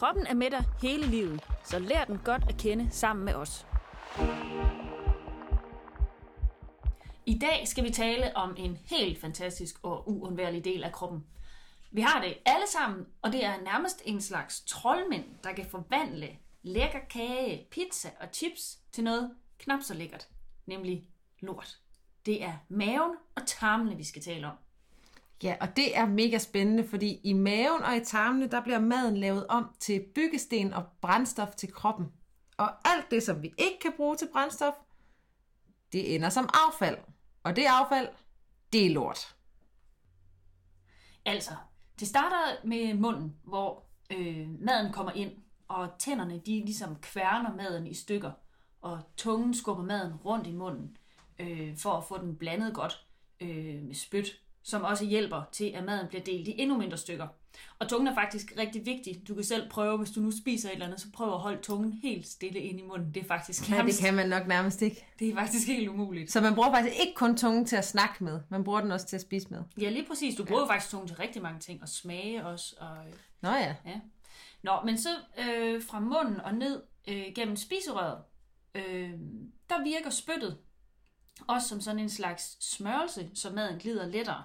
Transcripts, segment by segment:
Kroppen er med dig hele livet, så lær den godt at kende sammen med os. I dag skal vi tale om en helt fantastisk og uundværlig del af kroppen. Vi har det alle sammen, og det er nærmest en slags troldmænd, der kan forvandle lækker kage, pizza og chips til noget knap så lækkert, nemlig lort. Det er maven og tarmene, vi skal tale om. Ja, og det er mega spændende, fordi i maven og i tarmene, der bliver maden lavet om til byggesten og brændstof til kroppen. Og alt det, som vi ikke kan bruge til brændstof, det ender som affald. Og det affald, det er lort. Altså, det starter med munden, hvor øh, maden kommer ind, og tænderne de ligesom kværner maden i stykker, og tungen skubber maden rundt i munden, øh, for at få den blandet godt øh, med spyt, som også hjælper til, at maden bliver delt i endnu mindre stykker. Og tungen er faktisk rigtig vigtig. Du kan selv prøve, hvis du nu spiser et eller andet, så prøv at holde tungen helt stille ind i munden. Det er faktisk Men det nærmest, kan man nok nærmest ikke. det er faktisk helt umuligt. Så man bruger faktisk ikke kun tungen til at snakke med, man bruger den også til at spise med. Ja, lige præcis. Du bruger jo faktisk tungen til rigtig mange ting, og smage også, og Nå ja. Ja. Nå, men så øh, fra munden og ned øh, gennem spiserøret, øh, der virker spyttet også som sådan en slags smørelse, så maden glider lettere.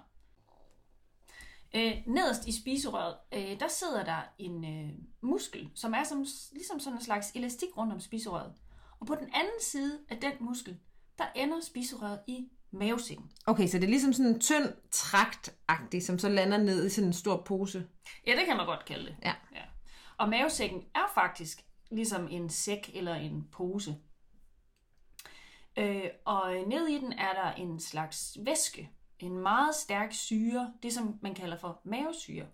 Øh, nederst i spiserøret, øh, der sidder der en øh, muskel, som er som, ligesom sådan en slags elastik rundt om spiserøret. Og på den anden side af den muskel, der ender spiserøret i mavesækken. Okay, så det er ligesom sådan en tynd trakt som så lander ned i sådan en stor pose. Ja, det kan man godt kalde det. Ja. ja. Og mavesækken er faktisk ligesom en sæk eller en pose. Øh, og ned i den er der en slags væske. En meget stærk syre, det som man kalder for mavesyre.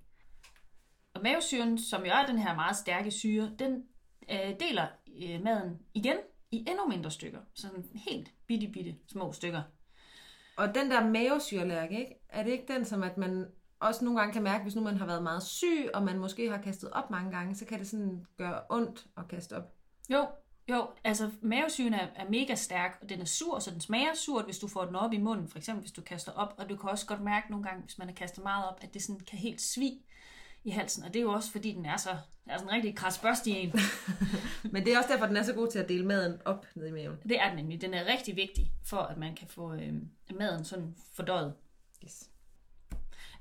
Og mavesyren, som jo er den her meget stærke syre, den øh, deler øh, maden igen i endnu mindre stykker. Sådan helt bitte, bitte små stykker. Og den der mavesyrlærke, ikke? er det ikke den, som at man også nogle gange kan mærke, hvis nu man har været meget syg, og man måske har kastet op mange gange, så kan det sådan gøre ondt at kaste op. Jo, jo, altså mavesyren er, er mega stærk, og den er sur, så den smager surt, hvis du får den op i munden, for eksempel hvis du kaster op, og du kan også godt mærke nogle gange, hvis man har kastet meget op, at det sådan kan helt svig i halsen, og det er jo også fordi, den er så, er sådan en rigtig krasbørstig en. Men det er også derfor, den er så god til at dele maden op ned i maven. Det er den nemlig. Den er rigtig vigtig, for at man kan få øh, maden sådan fordøjet. Yes.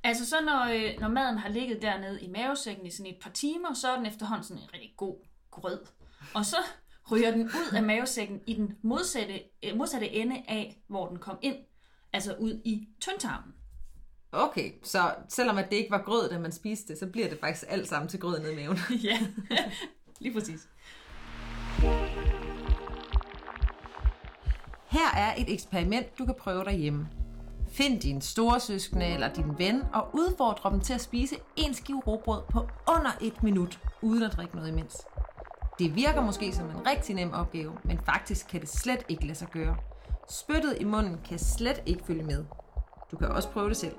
Altså så når, øh, når maden har ligget dernede i mavesækken i sådan et par timer, så er den efterhånden sådan en rigtig god grød. Og så ryger den ud af mavesækken i den modsatte, øh, modsatte ende af, hvor den kom ind. Altså ud i tyndtarmen. Okay, så selvom at det ikke var grød, da man spiste det, så bliver det faktisk alt sammen til grød ned i maven. ja, lige præcis. Her er et eksperiment, du kan prøve derhjemme. Find din store søskende eller din ven og udfordre dem til at spise en skive råbrød på under et minut, uden at drikke noget imens. Det virker måske som en rigtig nem opgave, men faktisk kan det slet ikke lade sig gøre. Spyttet i munden kan slet ikke følge med. Du kan også prøve det selv.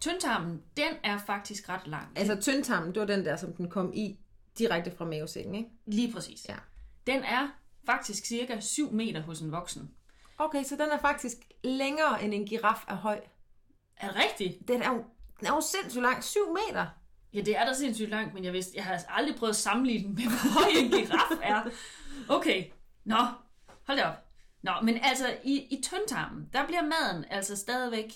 Tyndtarmen, den er faktisk ret lang. Altså tyndtarmen, det var den der, som den kom i direkte fra mavesækken, ikke? Lige præcis. Ja. Den er faktisk cirka 7 meter hos en voksen. Okay, så den er faktisk længere end en giraf er høj. Er det rigtigt? Den er jo, den er jo sindssygt lang. 7 meter. Ja, det er da sindssygt langt, men jeg, vidste, jeg har altså aldrig prøvet at sammenligne den med, hvor høj en giraf er. Okay, nå, hold da op. Nå, men altså, i, i tyndtarmen, der bliver maden altså stadigvæk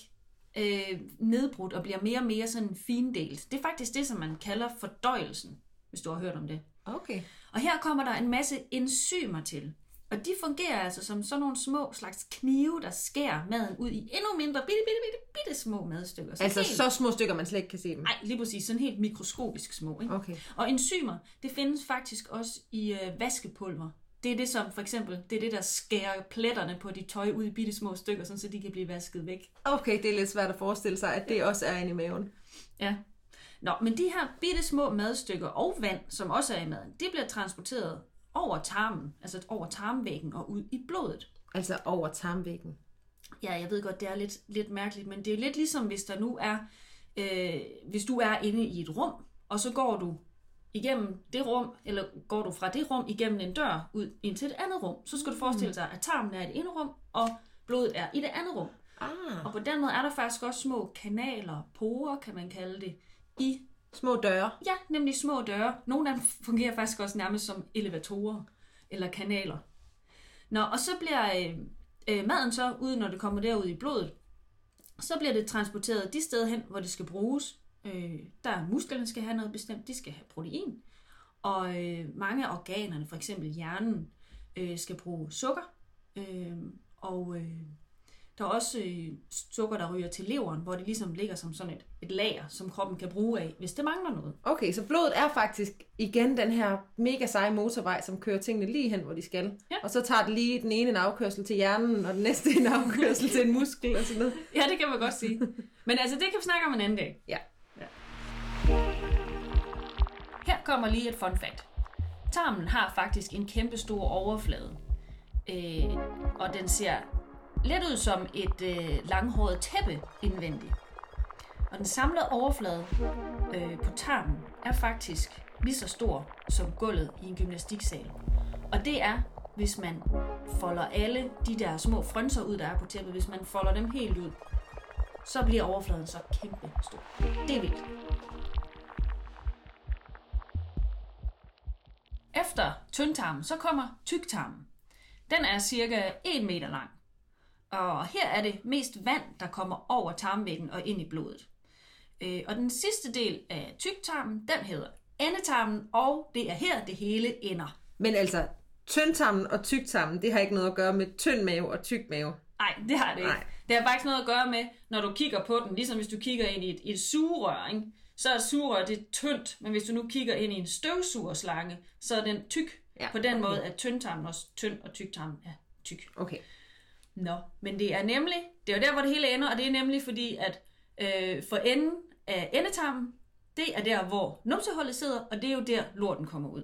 øh, nedbrudt og bliver mere og mere sådan findelt. Det er faktisk det, som man kalder fordøjelsen, hvis du har hørt om det. Okay. Og her kommer der en masse enzymer til. Og de fungerer altså som sådan nogle små slags knive, der skærer maden ud i endnu mindre, bitte, bitte, bitte, bitte små madstykker. Så Altså helt- så små stykker, man slet ikke kan se dem. Nej, lige præcis. Sådan helt mikroskopisk små. Ikke? Okay. Og enzymer, det findes faktisk også i øh, vaskepulver. Det er det, som for eksempel, det er det, der skærer pletterne på dit tøj ud i bitte små stykker, sådan, så de kan blive vasket væk. Okay, det er lidt svært at forestille sig, at det også er inde i maven. Ja. Nå, men de her bitte små madstykker og vand, som også er i maden, de bliver transporteret over tarmen, altså over tarmvæggen og ud i blodet. Altså over tarmvæggen. Ja, jeg ved godt, det er lidt, lidt mærkeligt, men det er lidt ligesom, hvis der nu er, øh, hvis du er inde i et rum, og så går du igennem det rum, eller går du fra det rum igennem en dør ud ind til et andet rum, så skal du forestille dig, at tarmen er et ene rum, og blodet er i det andet rum. Ah, Og på den måde er der faktisk også små kanaler, porer kan man kalde det, i, små døre. ja, nemlig små døre. Nogle af dem fungerer faktisk også nærmest som elevatorer eller kanaler. Nå, og så bliver øh, øh, maden så, ud når det kommer derud i blodet, så bliver det transporteret de steder hen, hvor det skal bruges. Øh, der musklerne skal have noget bestemt, de skal have protein. Og øh, mange af organerne, for eksempel hjernen, øh, skal bruge sukker. Øh, og øh, der er også øh, sukker, der ryger til leveren, hvor det ligesom ligger som sådan et, et lager, som kroppen kan bruge af, hvis det mangler noget. Okay, så blodet er faktisk igen den her mega seje motorvej, som kører tingene lige hen, hvor de skal. Ja. Og så tager det lige den ene en afkørsel til hjernen, og den næste en afkørsel til en muskel og sådan noget. Ja, det kan man godt sige. Men altså, det kan vi snakke om en anden dag. Ja. Her kommer lige et fun fact. Tarmen har faktisk en kæmpe stor overflade. Øh, og den ser lidt ud som et øh, langhåret tæppe indvendigt. Og den samlede overflade øh, på tarmen er faktisk lige så stor som gulvet i en gymnastiksal. Og det er, hvis man folder alle de der små frønser ud, der er på tæppet, hvis man folder dem helt ud, så bliver overfladen så kæmpe stor. Det er vildt. Efter tyndtarmen, så kommer tyktarmen. Den er cirka 1 meter lang. Og her er det mest vand, der kommer over tarmvæggen og ind i blodet. Øh, og den sidste del af tyktarmen, den hedder endetarmen, og det er her, det hele ender. Men altså, tyndtarmen og tyktarmen, det har ikke noget at gøre med tynd mave og tyk mave. Nej, det har det ikke. Nej. Det har faktisk noget at gøre med, når du kigger på den, ligesom hvis du kigger ind i et, et sugerør, ikke? så er sugerør det tyndt, men hvis du nu kigger ind i en støvsugerslange, så er den tyk. Ja, På den okay. måde er tyndtarmen også tynd, og tyktarmen er tyk. Okay. Nå, men det er nemlig, det er jo der, hvor det hele ender, og det er nemlig fordi, at øh, for enden af endetarmen, det er der, hvor numsehullet sidder, og det er jo der, lorten kommer ud.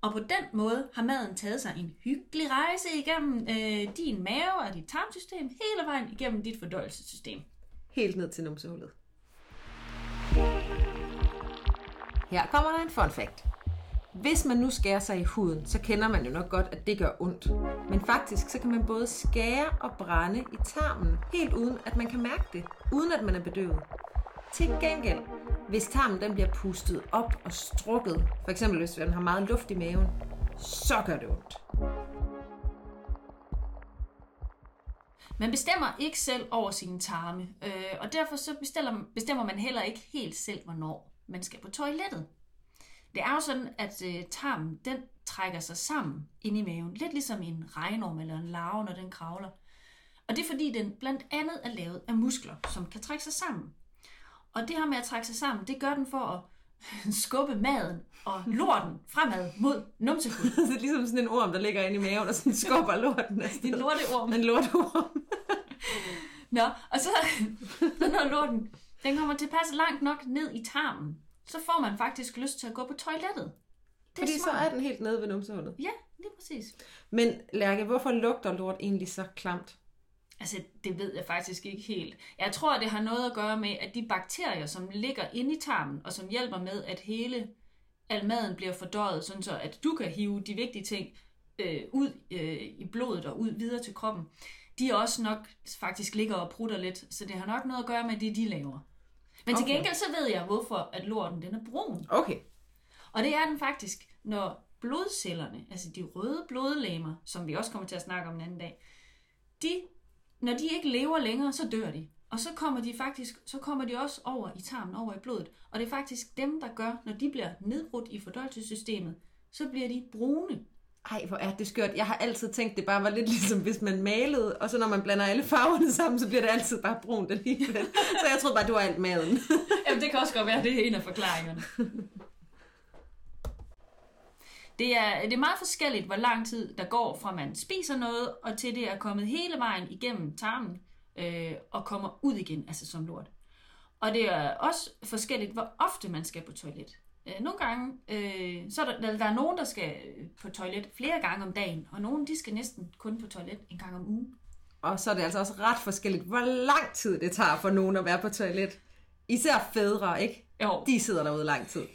Og på den måde har maden taget sig en hyggelig rejse igennem øh, din mave og dit tarmsystem, hele vejen igennem dit fordøjelsessystem. Helt ned til numsehullet. Her kommer der en fun fact. Hvis man nu skærer sig i huden, så kender man jo nok godt, at det gør ondt. Men faktisk så kan man både skære og brænde i tarmen, helt uden at man kan mærke det, uden at man er bedøvet. Til gengæld, hvis tarmen den bliver pustet op og strukket, for eksempel hvis man har meget luft i maven, så gør det ondt. Man bestemmer ikke selv over sine tarme, øh, og derfor så bestemmer man heller ikke helt selv, hvornår man skal på toilettet. Det er jo sådan, at øh, tarmen den trækker sig sammen ind i maven, lidt ligesom en regnorm eller en larve, når den kravler. Og det er fordi, den blandt andet er lavet af muskler, som kan trække sig sammen. Og det her med at trække sig sammen, det gør den for at skubbe maden og lorten fremad mod numsehullet. det er ligesom sådan en orm, der ligger inde i maven og sådan skubber lorten afsted. En lorteorm. En lorteorm. Nå, og så, så når lorten den kommer tilpas langt nok ned i tarmen, så får man faktisk lyst til at gå på toilettet. Det Fordi så smart. er den helt nede ved numsehullet. Ja, lige præcis. Men Lærke, hvorfor lugter lort egentlig så klamt? Altså, det ved jeg faktisk ikke helt. Jeg tror, det har noget at gøre med, at de bakterier, som ligger inde i tarmen, og som hjælper med, at hele al maden bliver fordøjet, sådan så at du kan hive de vigtige ting øh, ud øh, i blodet og ud videre til kroppen, de også nok faktisk ligger og prutter lidt, så det har nok noget at gøre med det, de laver. Men til Okay. gengæld så ved jeg, hvorfor at lorten den er brun. Okay. Og det er den faktisk, når blodcellerne, altså de røde blodlegemer, som vi også kommer til at snakke om en anden dag, de, når de ikke lever længere, så dør de. Og så kommer de faktisk, så kommer de også over i tarmen, over i blodet. Og det er faktisk dem, der gør, når de bliver nedbrudt i fordøjelsessystemet, så bliver de brune. Ej, hvor er det skørt. Jeg har altid tænkt, det bare var lidt ligesom, hvis man malede, og så når man blander alle farverne sammen, så bliver det altid bare brunt alligevel. Så jeg troede bare, det var alt maden. Jamen, det kan også godt være, det er en af forklaringerne. Det er, det er meget forskelligt, hvor lang tid der går fra man spiser noget, og til det er kommet hele vejen igennem tarmen øh, og kommer ud igen, altså som lort. Og det er også forskelligt, hvor ofte man skal på toilet. Øh, nogle gange, øh, så er der, der, er nogen, der skal på toilet flere gange om dagen, og nogen, de skal næsten kun på toilet en gang om ugen. Og så er det altså også ret forskelligt, hvor lang tid det tager for nogen at være på toilet. Især fædre, ikke? Jo. De sidder derude lang tid.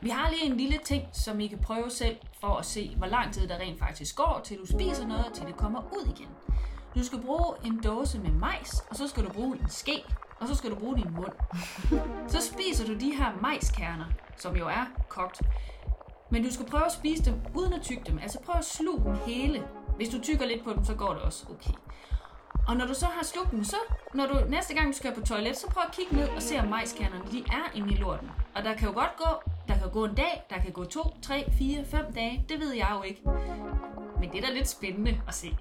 Vi har lige en lille ting, som I kan prøve selv, for at se, hvor lang tid der rent faktisk går, til du spiser noget, til det kommer ud igen. Du skal bruge en dåse med majs, og så skal du bruge en ske, og så skal du bruge din mund. Så spiser du de her majskerner, som jo er kogt. Men du skal prøve at spise dem uden at tygge dem. Altså prøv at sluge dem hele. Hvis du tykker lidt på dem, så går det også okay. Og når du så har slugt dem, så når du næste gang du skal på toilet, så prøv at kigge ned og se om majskernerne de er inde i lorten. Og der kan jo godt gå, der kan gå en dag, der kan gå to, tre, fire, fem dage. Det ved jeg jo ikke. Men det er da lidt spændende at se.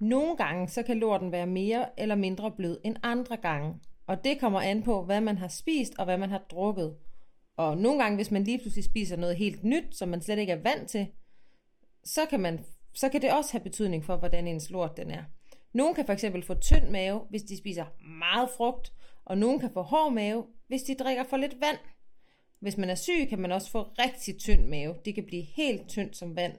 Nogle gange så kan lorten være mere eller mindre blød end andre gange. Og det kommer an på, hvad man har spist og hvad man har drukket. Og nogle gange, hvis man lige pludselig spiser noget helt nyt, som man slet ikke er vant til, så kan, man, så kan det også have betydning for, hvordan ens lort den er. Nogle kan fx få tynd mave, hvis de spiser meget frugt, og nogle kan få hård mave, hvis de drikker for lidt vand. Hvis man er syg, kan man også få rigtig tynd mave. Det kan blive helt tynd som vand.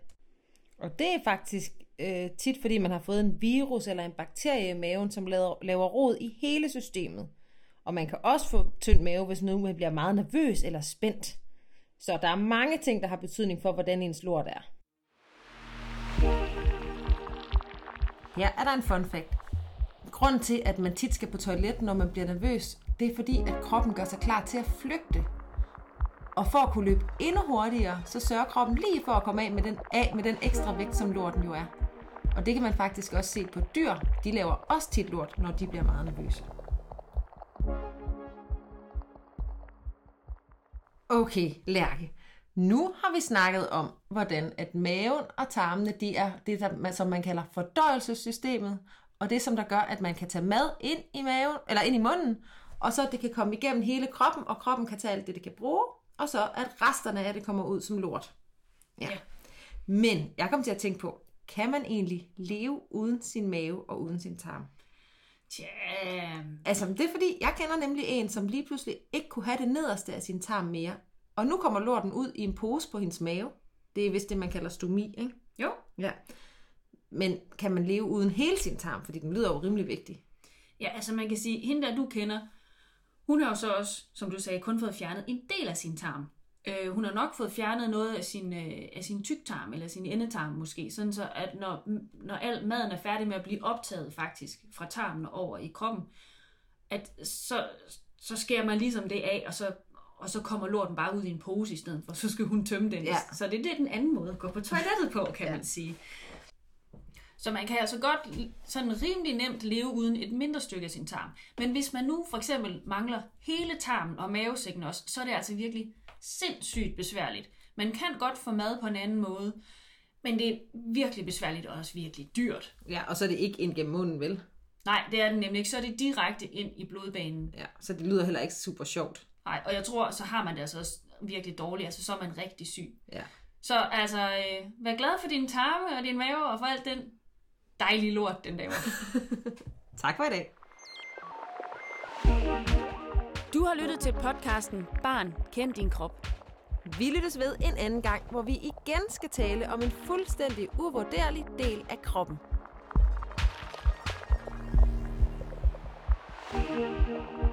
Og det er faktisk øh, tit, fordi man har fået en virus eller en bakterie i maven, som laver, laver rod i hele systemet. Og man kan også få tynd mave, hvis nu man bliver meget nervøs eller spændt. Så der er mange ting, der har betydning for, hvordan ens lort er. Her er der en fun fact. Grunden til, at man tit skal på toilettet, når man bliver nervøs, det er fordi, at kroppen gør sig klar til at flygte. Og for at kunne løbe endnu hurtigere, så sørger kroppen lige for at komme af med den, af med den ekstra vægt, som lorten jo er. Og det kan man faktisk også se på dyr. De laver også tit lort, når de bliver meget nervøse. Okay, Lærke. Nu har vi snakket om, hvordan at maven og tarmene, de er det, der, som man kalder fordøjelsessystemet, og det, som der gør, at man kan tage mad ind i maven, eller ind i munden, og så det kan komme igennem hele kroppen, og kroppen kan tage alt det, det kan bruge, og så at resterne af det kommer ud som lort. Ja. Ja. Men jeg kom til at tænke på, kan man egentlig leve uden sin mave og uden sin tarm? Tja, Altså, det er fordi, jeg kender nemlig en, som lige pludselig ikke kunne have det nederste af sin tarm mere. Og nu kommer lorten ud i en pose på hendes mave. Det er vist det, man kalder stomi, ikke? jo. Ja. Men kan man leve uden hele sin tarm? Fordi den lyder jo rimelig vigtig. Ja, altså man kan sige, hende der du kender, hun har jo så også, som du sagde, kun fået fjernet en del af sin tarm. Øh, hun har nok fået fjernet noget af sin, øh, af sin tyktarm, eller sin endetarm måske, sådan så at når, når al maden er færdig med at blive optaget faktisk fra tarmen og over i kroppen, at så, så skærer man ligesom det af, og så, og så kommer lorten bare ud i en pose i stedet for, så skal hun tømme den. Ja. Så det, det er den anden måde at gå på toilettet på, kan Ja. man sige. Så man kan altså godt sådan rimelig nemt leve uden et mindre stykke af sin tarm. Men hvis man nu for eksempel mangler hele tarmen og mavesækken også, så er det altså virkelig sindssygt besværligt. Man kan godt få mad på en anden måde, men det er virkelig besværligt og også virkelig dyrt. Ja, og så er det ikke ind gennem munden, vel? Nej, det er det nemlig ikke. Så er det direkte ind i blodbanen. Ja, så det lyder heller ikke super sjovt. Nej, og jeg tror, så har man det altså også virkelig dårligt. Altså, så er man rigtig syg. Ja. Så altså, øh, vær glad for din tarme og din mave og for alt den dejlige lort, den laver. Tak for i dag. Du har lyttet til podcasten Barn, kend din krop. Vi lyttes ved en anden gang, hvor vi igen skal tale om en fuldstændig uvurderlig del af kroppen. thank you